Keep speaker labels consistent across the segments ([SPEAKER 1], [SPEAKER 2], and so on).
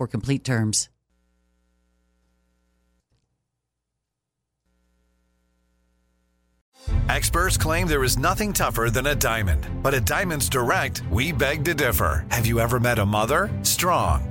[SPEAKER 1] for complete terms.
[SPEAKER 2] Experts claim there is nothing tougher than a diamond. But at Diamonds Direct, we beg to differ. Have you ever met a mother? Strong,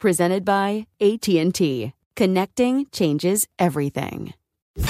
[SPEAKER 3] Presented by AT&T. Connecting changes everything.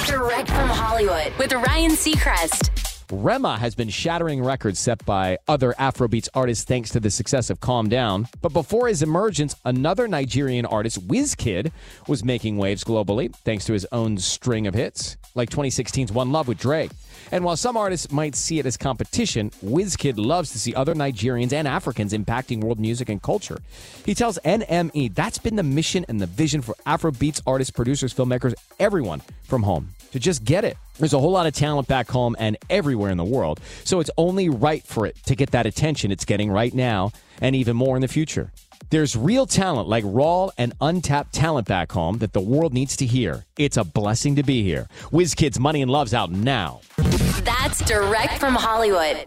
[SPEAKER 4] Direct from Hollywood with Ryan Seacrest.
[SPEAKER 5] Rema has been shattering records set by other Afrobeats artists thanks to the success of Calm Down. But before his emergence, another Nigerian artist, Wizkid, was making waves globally thanks to his own string of hits, like 2016's One Love with Drake. And while some artists might see it as competition, Wizkid loves to see other Nigerians and Africans impacting world music and culture. He tells NME that's been the mission and the vision for Afrobeats artists, producers, filmmakers, everyone from home to just get it. There's a whole lot of talent back home and everywhere in the world. So it's only right for it to get that attention it's getting right now and even more in the future. There's real talent like raw and untapped talent back home that the world needs to hear. It's a blessing to be here. Wizkid's Money and Love's out now.
[SPEAKER 4] That's direct from Hollywood.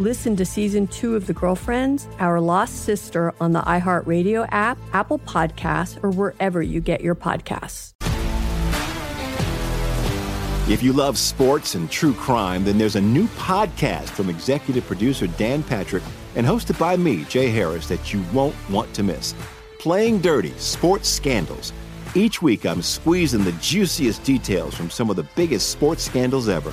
[SPEAKER 6] Listen to season two of The Girlfriends, Our Lost Sister on the iHeartRadio app, Apple Podcasts, or wherever you get your podcasts.
[SPEAKER 7] If you love sports and true crime, then there's a new podcast from executive producer Dan Patrick and hosted by me, Jay Harris, that you won't want to miss. Playing Dirty Sports Scandals. Each week, I'm squeezing the juiciest details from some of the biggest sports scandals ever.